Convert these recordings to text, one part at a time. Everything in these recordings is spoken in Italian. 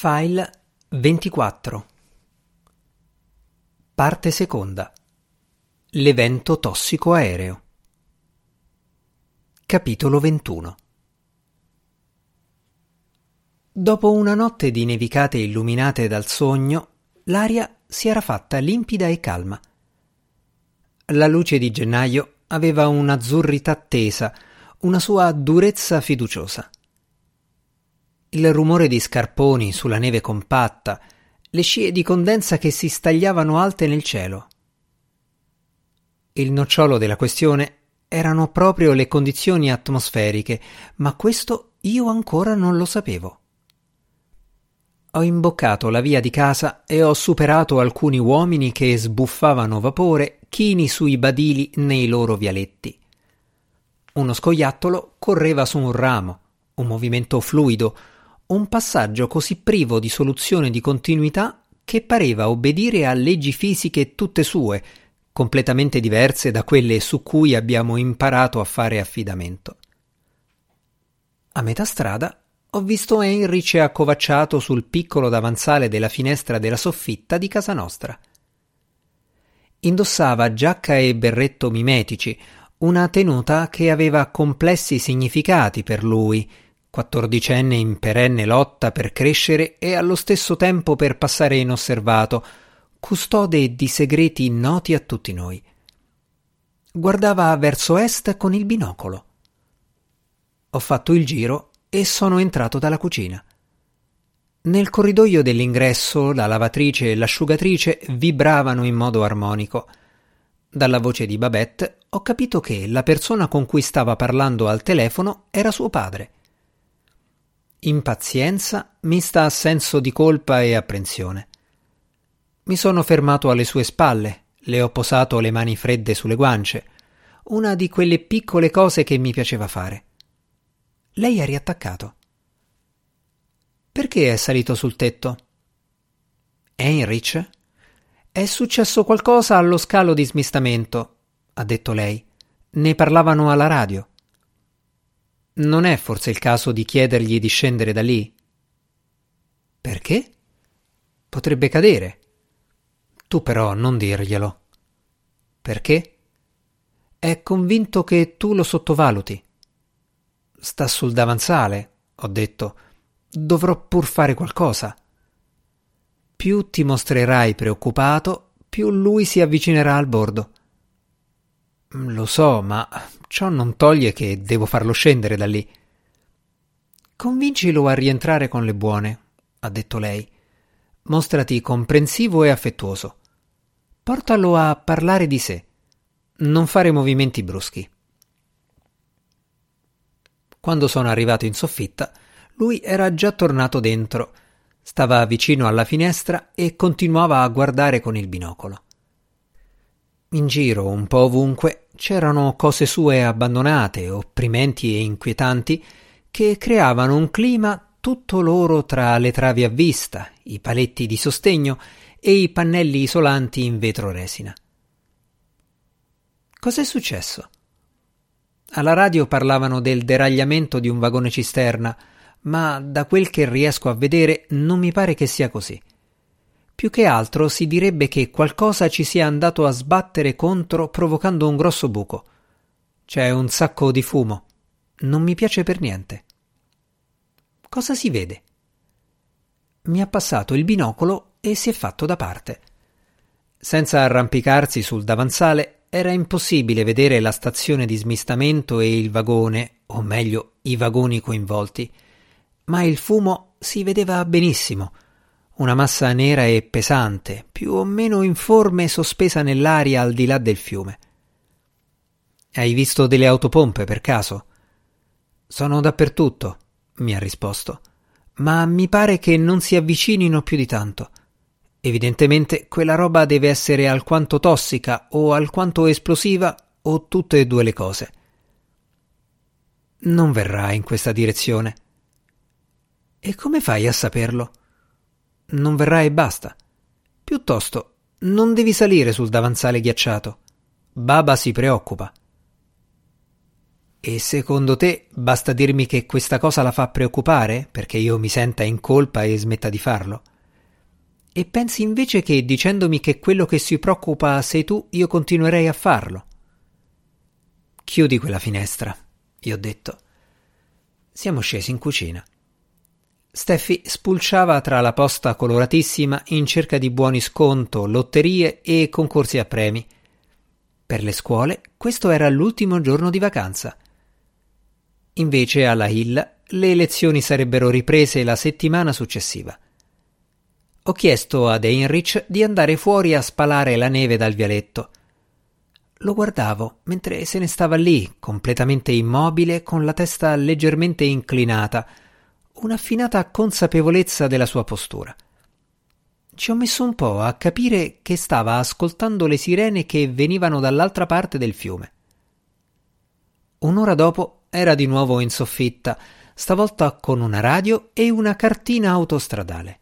File 24 Parte seconda. L'evento tossico aereo. Capitolo 21 Dopo una notte di nevicate illuminate dal sogno, l'aria si era fatta limpida e calma. La luce di gennaio aveva un'azzurrità tesa, una sua durezza fiduciosa il rumore di scarponi sulla neve compatta, le scie di condensa che si stagliavano alte nel cielo. Il nocciolo della questione erano proprio le condizioni atmosferiche, ma questo io ancora non lo sapevo. Ho imboccato la via di casa e ho superato alcuni uomini che sbuffavano vapore chini sui badili nei loro vialetti. Uno scoiattolo correva su un ramo, un movimento fluido, un passaggio così privo di soluzione di continuità che pareva obbedire a leggi fisiche tutte sue, completamente diverse da quelle su cui abbiamo imparato a fare affidamento. A metà strada ho visto Heinrich accovacciato sul piccolo davanzale della finestra della soffitta di casa nostra. Indossava giacca e berretto mimetici, una tenuta che aveva complessi significati per lui, quattordicenne in perenne lotta per crescere e allo stesso tempo per passare inosservato, custode di segreti noti a tutti noi. Guardava verso est con il binocolo. Ho fatto il giro e sono entrato dalla cucina. Nel corridoio dell'ingresso la lavatrice e l'asciugatrice vibravano in modo armonico. Dalla voce di Babette ho capito che la persona con cui stava parlando al telefono era suo padre. Impazienza mista a senso di colpa e apprensione. Mi sono fermato alle sue spalle, le ho posato le mani fredde sulle guance, una di quelle piccole cose che mi piaceva fare. Lei ha riattaccato. Perché è salito sul tetto? Heinrich? È successo qualcosa allo scalo di smistamento, ha detto lei. Ne parlavano alla radio. Non è forse il caso di chiedergli di scendere da lì? Perché? Potrebbe cadere. Tu però non dirglielo. Perché? È convinto che tu lo sottovaluti. Sta sul davanzale, ho detto. Dovrò pur fare qualcosa. Più ti mostrerai preoccupato, più lui si avvicinerà al bordo. Lo so, ma ciò non toglie che devo farlo scendere da lì. Convincilo a rientrare con le buone, ha detto lei. Mostrati comprensivo e affettuoso. Portalo a parlare di sé. Non fare movimenti bruschi. Quando sono arrivato in soffitta, lui era già tornato dentro. Stava vicino alla finestra e continuava a guardare con il binocolo. In giro, un po' ovunque, c'erano cose sue abbandonate, opprimenti e inquietanti, che creavano un clima tutto loro tra le travi a vista, i paletti di sostegno e i pannelli isolanti in vetro resina. Cos'è successo? Alla radio parlavano del deragliamento di un vagone cisterna, ma da quel che riesco a vedere non mi pare che sia così. Più che altro si direbbe che qualcosa ci sia andato a sbattere contro provocando un grosso buco. C'è un sacco di fumo. Non mi piace per niente. Cosa si vede? Mi ha passato il binocolo e si è fatto da parte. Senza arrampicarsi sul davanzale era impossibile vedere la stazione di smistamento e il vagone, o meglio i vagoni coinvolti, ma il fumo si vedeva benissimo una massa nera e pesante, più o meno informe sospesa nell'aria al di là del fiume. Hai visto delle autopompe per caso? Sono dappertutto, mi ha risposto, ma mi pare che non si avvicinino più di tanto. Evidentemente quella roba deve essere alquanto tossica o alquanto esplosiva o tutte e due le cose. Non verrà in questa direzione. E come fai a saperlo? Non verrà e basta. Piuttosto, non devi salire sul davanzale ghiacciato. Baba si preoccupa. E secondo te basta dirmi che questa cosa la fa preoccupare perché io mi senta in colpa e smetta di farlo? E pensi invece che dicendomi che quello che si preoccupa sei tu, io continuerei a farlo? Chiudi quella finestra, gli ho detto. Siamo scesi in cucina. Steffi spulciava tra la posta coloratissima in cerca di buoni sconto, lotterie e concorsi a premi. Per le scuole questo era l'ultimo giorno di vacanza. Invece alla Hill le lezioni sarebbero riprese la settimana successiva. Ho chiesto ad Heinrich di andare fuori a spalare la neve dal vialetto. Lo guardavo mentre se ne stava lì, completamente immobile, con la testa leggermente inclinata, un'affinata consapevolezza della sua postura. Ci ho messo un po' a capire che stava ascoltando le sirene che venivano dall'altra parte del fiume. Un'ora dopo era di nuovo in soffitta, stavolta con una radio e una cartina autostradale.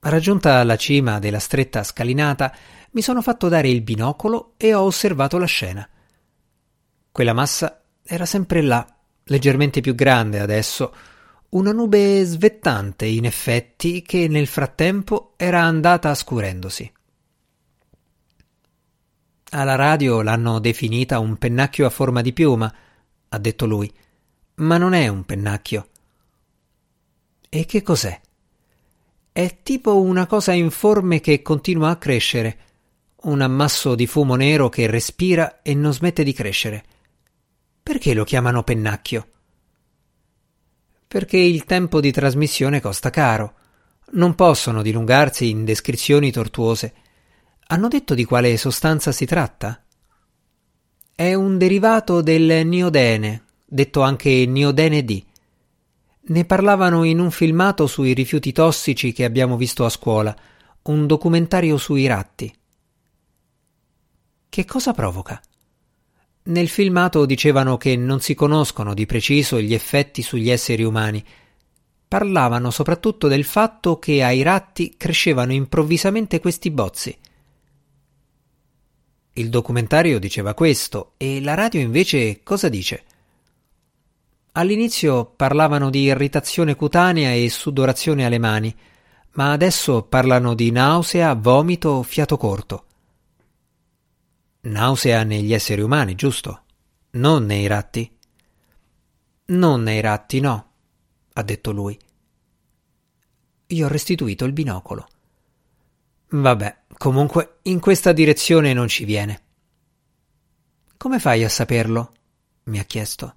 Raggiunta la cima della stretta scalinata, mi sono fatto dare il binocolo e ho osservato la scena. Quella massa era sempre là, leggermente più grande adesso, una nube svettante in effetti che nel frattempo era andata scurendosi. Alla radio l'hanno definita un pennacchio a forma di piuma, ha detto lui, ma non è un pennacchio. E che cos'è? È tipo una cosa informe che continua a crescere, un ammasso di fumo nero che respira e non smette di crescere. Perché lo chiamano pennacchio? Perché il tempo di trasmissione costa caro. Non possono dilungarsi in descrizioni tortuose. Hanno detto di quale sostanza si tratta? È un derivato del niodene, detto anche niodene D. Ne parlavano in un filmato sui rifiuti tossici che abbiamo visto a scuola, un documentario sui ratti. Che cosa provoca? Nel filmato dicevano che non si conoscono di preciso gli effetti sugli esseri umani. Parlavano soprattutto del fatto che ai ratti crescevano improvvisamente questi bozzi. Il documentario diceva questo e la radio invece cosa dice? All'inizio parlavano di irritazione cutanea e sudorazione alle mani, ma adesso parlano di nausea, vomito, fiato corto. Nausea negli esseri umani, giusto? Non nei ratti? Non nei ratti, no, ha detto lui. Gli ho restituito il binocolo. Vabbè, comunque in questa direzione non ci viene. Come fai a saperlo? mi ha chiesto.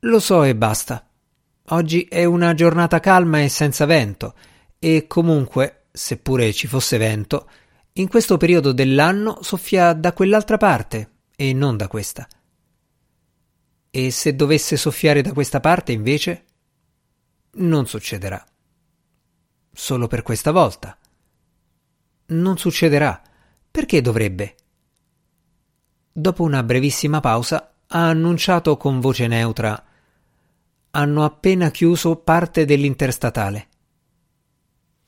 Lo so e basta. Oggi è una giornata calma e senza vento, e comunque, seppure ci fosse vento, in questo periodo dell'anno soffia da quell'altra parte e non da questa. E se dovesse soffiare da questa parte invece? Non succederà. Solo per questa volta. Non succederà. Perché dovrebbe? Dopo una brevissima pausa ha annunciato con voce neutra hanno appena chiuso parte dell'interstatale.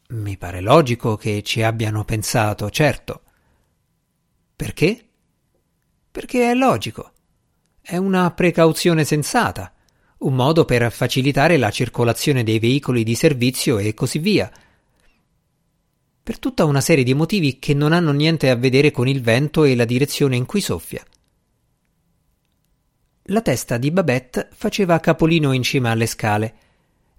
Mi pare logico che ci abbiano pensato, certo. Perché? Perché è logico. È una precauzione sensata, un modo per facilitare la circolazione dei veicoli di servizio e così via. Per tutta una serie di motivi che non hanno niente a vedere con il vento e la direzione in cui soffia. La testa di Babette faceva capolino in cima alle scale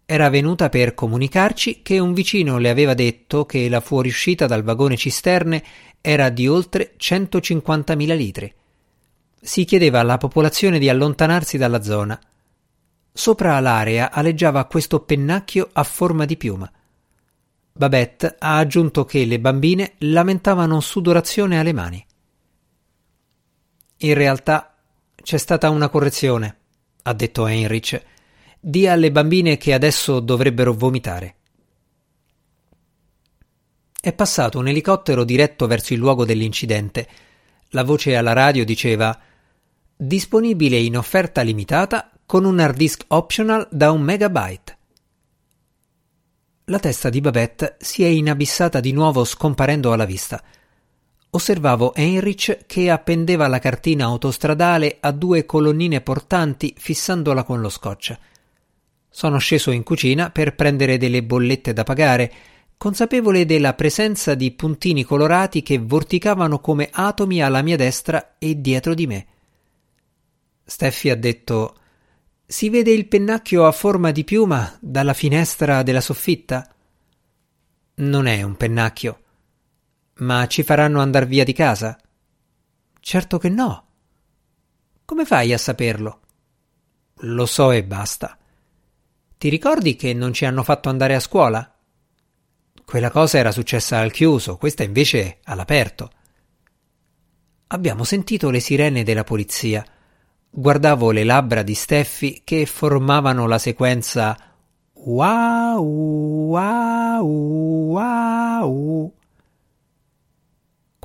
era venuta per comunicarci che un vicino le aveva detto che la fuoriuscita dal vagone cisterne era di oltre 150.000 litri. Si chiedeva alla popolazione di allontanarsi dalla zona. Sopra l'area aleggiava questo pennacchio a forma di piuma. Babette ha aggiunto che le bambine lamentavano sudorazione alle mani. In realtà c'è stata una correzione, ha detto Heinrich Dia alle bambine che adesso dovrebbero vomitare. È passato un elicottero diretto verso il luogo dell'incidente. La voce alla radio diceva disponibile in offerta limitata con un hard disk optional da un megabyte. La testa di Babette si è inabissata di nuovo scomparendo alla vista. osservavo Heinrich che appendeva la cartina autostradale a due colonnine portanti fissandola con lo scotch. Sono sceso in cucina per prendere delle bollette da pagare, consapevole della presenza di puntini colorati che vorticavano come atomi alla mia destra e dietro di me. Steffi ha detto Si vede il pennacchio a forma di piuma dalla finestra della soffitta? Non è un pennacchio. Ma ci faranno andar via di casa? Certo che no. Come fai a saperlo? Lo so e basta. Ti ricordi che non ci hanno fatto andare a scuola? Quella cosa era successa al chiuso, questa invece all'aperto. Abbiamo sentito le sirene della polizia. Guardavo le labbra di Steffi che formavano la sequenza wow wow wow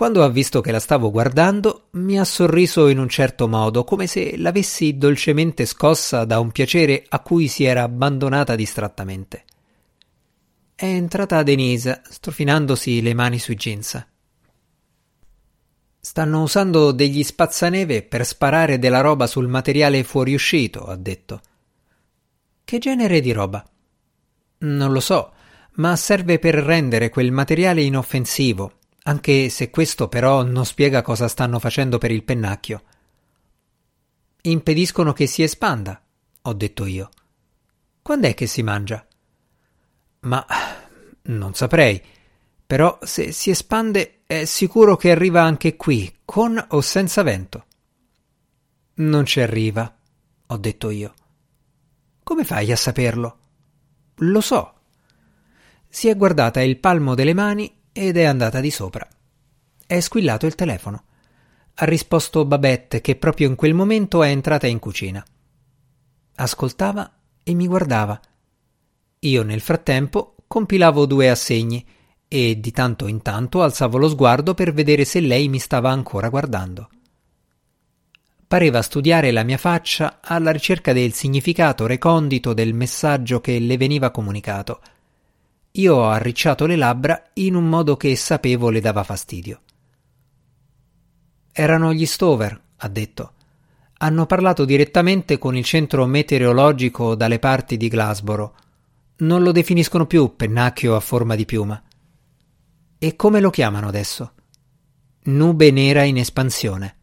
quando ha visto che la stavo guardando, mi ha sorriso in un certo modo, come se l'avessi dolcemente scossa da un piacere a cui si era abbandonata distrattamente. È entrata Denise, strofinandosi le mani sui jeans. Stanno usando degli spazzaneve per sparare della roba sul materiale fuoriuscito, ha detto. Che genere di roba? Non lo so, ma serve per rendere quel materiale inoffensivo, anche se questo però non spiega cosa stanno facendo per il pennacchio. Impediscono che si espanda, ho detto io. Quando è che si mangia? Ma non saprei. Però se si espande è sicuro che arriva anche qui, con o senza vento. Non ci arriva, ho detto io. Come fai a saperlo? Lo so. Si è guardata il palmo delle mani ed è andata di sopra. È squillato il telefono. Ha risposto Babette che proprio in quel momento è entrata in cucina. Ascoltava e mi guardava. Io nel frattempo compilavo due assegni e di tanto in tanto alzavo lo sguardo per vedere se lei mi stava ancora guardando. Pareva studiare la mia faccia alla ricerca del significato recondito del messaggio che le veniva comunicato io ho arricciato le labbra in un modo che sapevo le dava fastidio. Erano gli Stover, ha detto. Hanno parlato direttamente con il centro meteorologico dalle parti di Glasboro. Non lo definiscono più pennacchio a forma di piuma. E come lo chiamano adesso? Nube nera in espansione.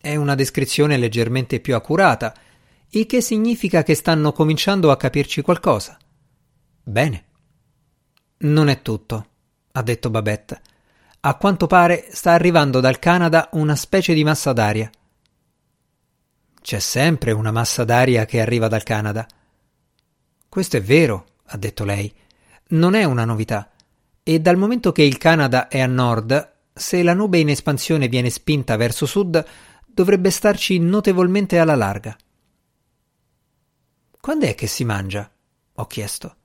È una descrizione leggermente più accurata, il che significa che stanno cominciando a capirci qualcosa. Bene. Non è tutto, ha detto Babette. A quanto pare sta arrivando dal Canada una specie di massa d'aria. C'è sempre una massa d'aria che arriva dal Canada. Questo è vero, ha detto lei. Non è una novità. E dal momento che il Canada è a nord, se la nube in espansione viene spinta verso sud, dovrebbe starci notevolmente alla larga. Quando è che si mangia? ho chiesto.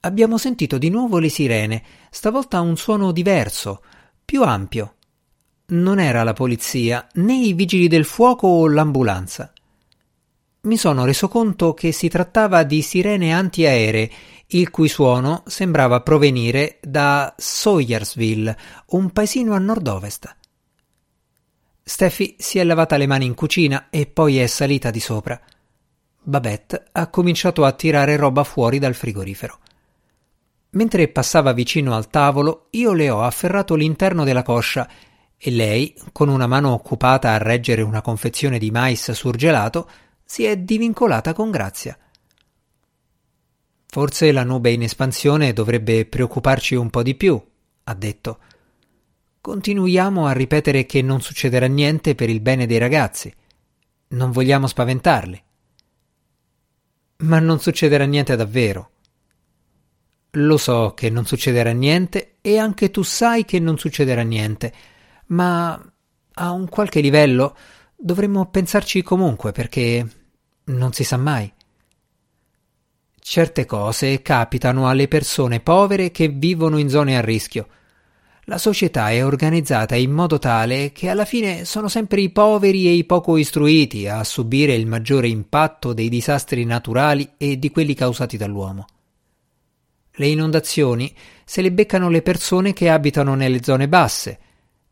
Abbiamo sentito di nuovo le sirene, stavolta un suono diverso, più ampio. Non era la polizia, né i vigili del fuoco o l'ambulanza. Mi sono reso conto che si trattava di sirene antiaeree, il cui suono sembrava provenire da Sawyersville, un paesino a nord-ovest. Steffi si è lavata le mani in cucina e poi è salita di sopra. Babette ha cominciato a tirare roba fuori dal frigorifero. Mentre passava vicino al tavolo, io le ho afferrato l'interno della coscia e lei, con una mano occupata a reggere una confezione di mais surgelato, si è divincolata con grazia. Forse la nube in espansione dovrebbe preoccuparci un po' di più, ha detto. Continuiamo a ripetere che non succederà niente per il bene dei ragazzi. Non vogliamo spaventarli. Ma non succederà niente davvero. Lo so che non succederà niente e anche tu sai che non succederà niente, ma a un qualche livello dovremmo pensarci comunque perché non si sa mai. Certe cose capitano alle persone povere che vivono in zone a rischio. La società è organizzata in modo tale che alla fine sono sempre i poveri e i poco istruiti a subire il maggiore impatto dei disastri naturali e di quelli causati dall'uomo. Le inondazioni se le beccano le persone che abitano nelle zone basse,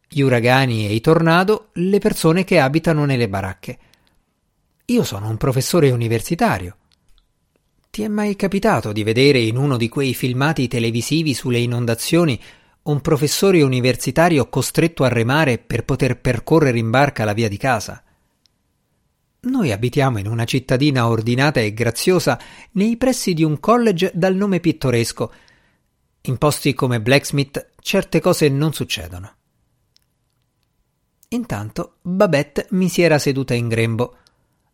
gli uragani e i tornado le persone che abitano nelle baracche. Io sono un professore universitario. Ti è mai capitato di vedere in uno di quei filmati televisivi sulle inondazioni un professore universitario costretto a remare per poter percorrere in barca la via di casa? Noi abitiamo in una cittadina ordinata e graziosa nei pressi di un college dal nome pittoresco. In posti come Blacksmith certe cose non succedono. Intanto Babette mi si era seduta in grembo.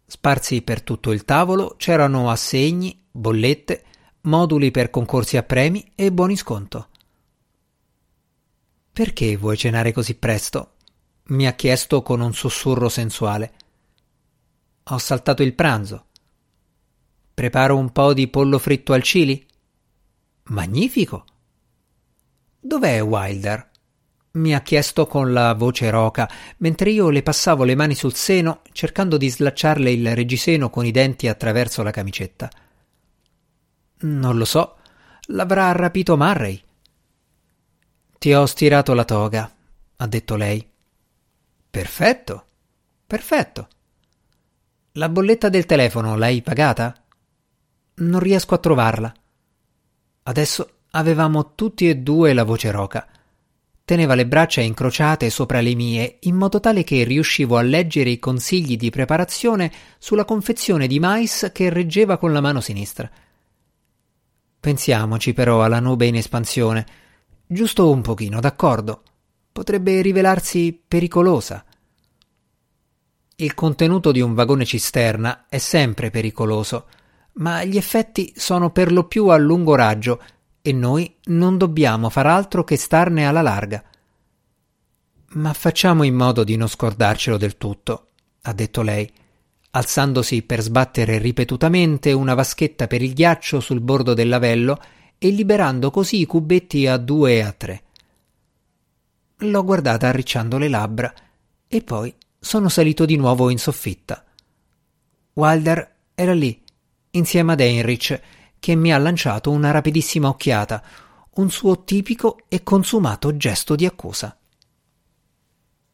Sparsi per tutto il tavolo c'erano assegni, bollette, moduli per concorsi a premi e buoni sconto. Perché vuoi cenare così presto? mi ha chiesto con un sussurro sensuale. Ho saltato il pranzo. Preparo un po' di pollo fritto al chili? Magnifico! Dov'è Wilder? mi ha chiesto con la voce roca, mentre io le passavo le mani sul seno, cercando di slacciarle il reggiseno con i denti attraverso la camicetta. Non lo so, l'avrà rapito Murray. Ti ho stirato la toga, ha detto lei. Perfetto, perfetto. La bolletta del telefono l'hai pagata? Non riesco a trovarla. Adesso avevamo tutti e due la voce roca. Teneva le braccia incrociate sopra le mie, in modo tale che riuscivo a leggere i consigli di preparazione sulla confezione di mais che reggeva con la mano sinistra. Pensiamoci però alla nube in espansione. Giusto un pochino, d'accordo. Potrebbe rivelarsi pericolosa. Il contenuto di un vagone cisterna è sempre pericoloso, ma gli effetti sono per lo più a lungo raggio e noi non dobbiamo far altro che starne alla larga. Ma facciamo in modo di non scordarcelo del tutto, ha detto lei, alzandosi per sbattere ripetutamente una vaschetta per il ghiaccio sul bordo del lavello e liberando così i cubetti a due e a tre. L'ho guardata arricciando le labbra e poi sono salito di nuovo in soffitta. Wilder era lì, insieme ad Heinrich, che mi ha lanciato una rapidissima occhiata, un suo tipico e consumato gesto di accusa.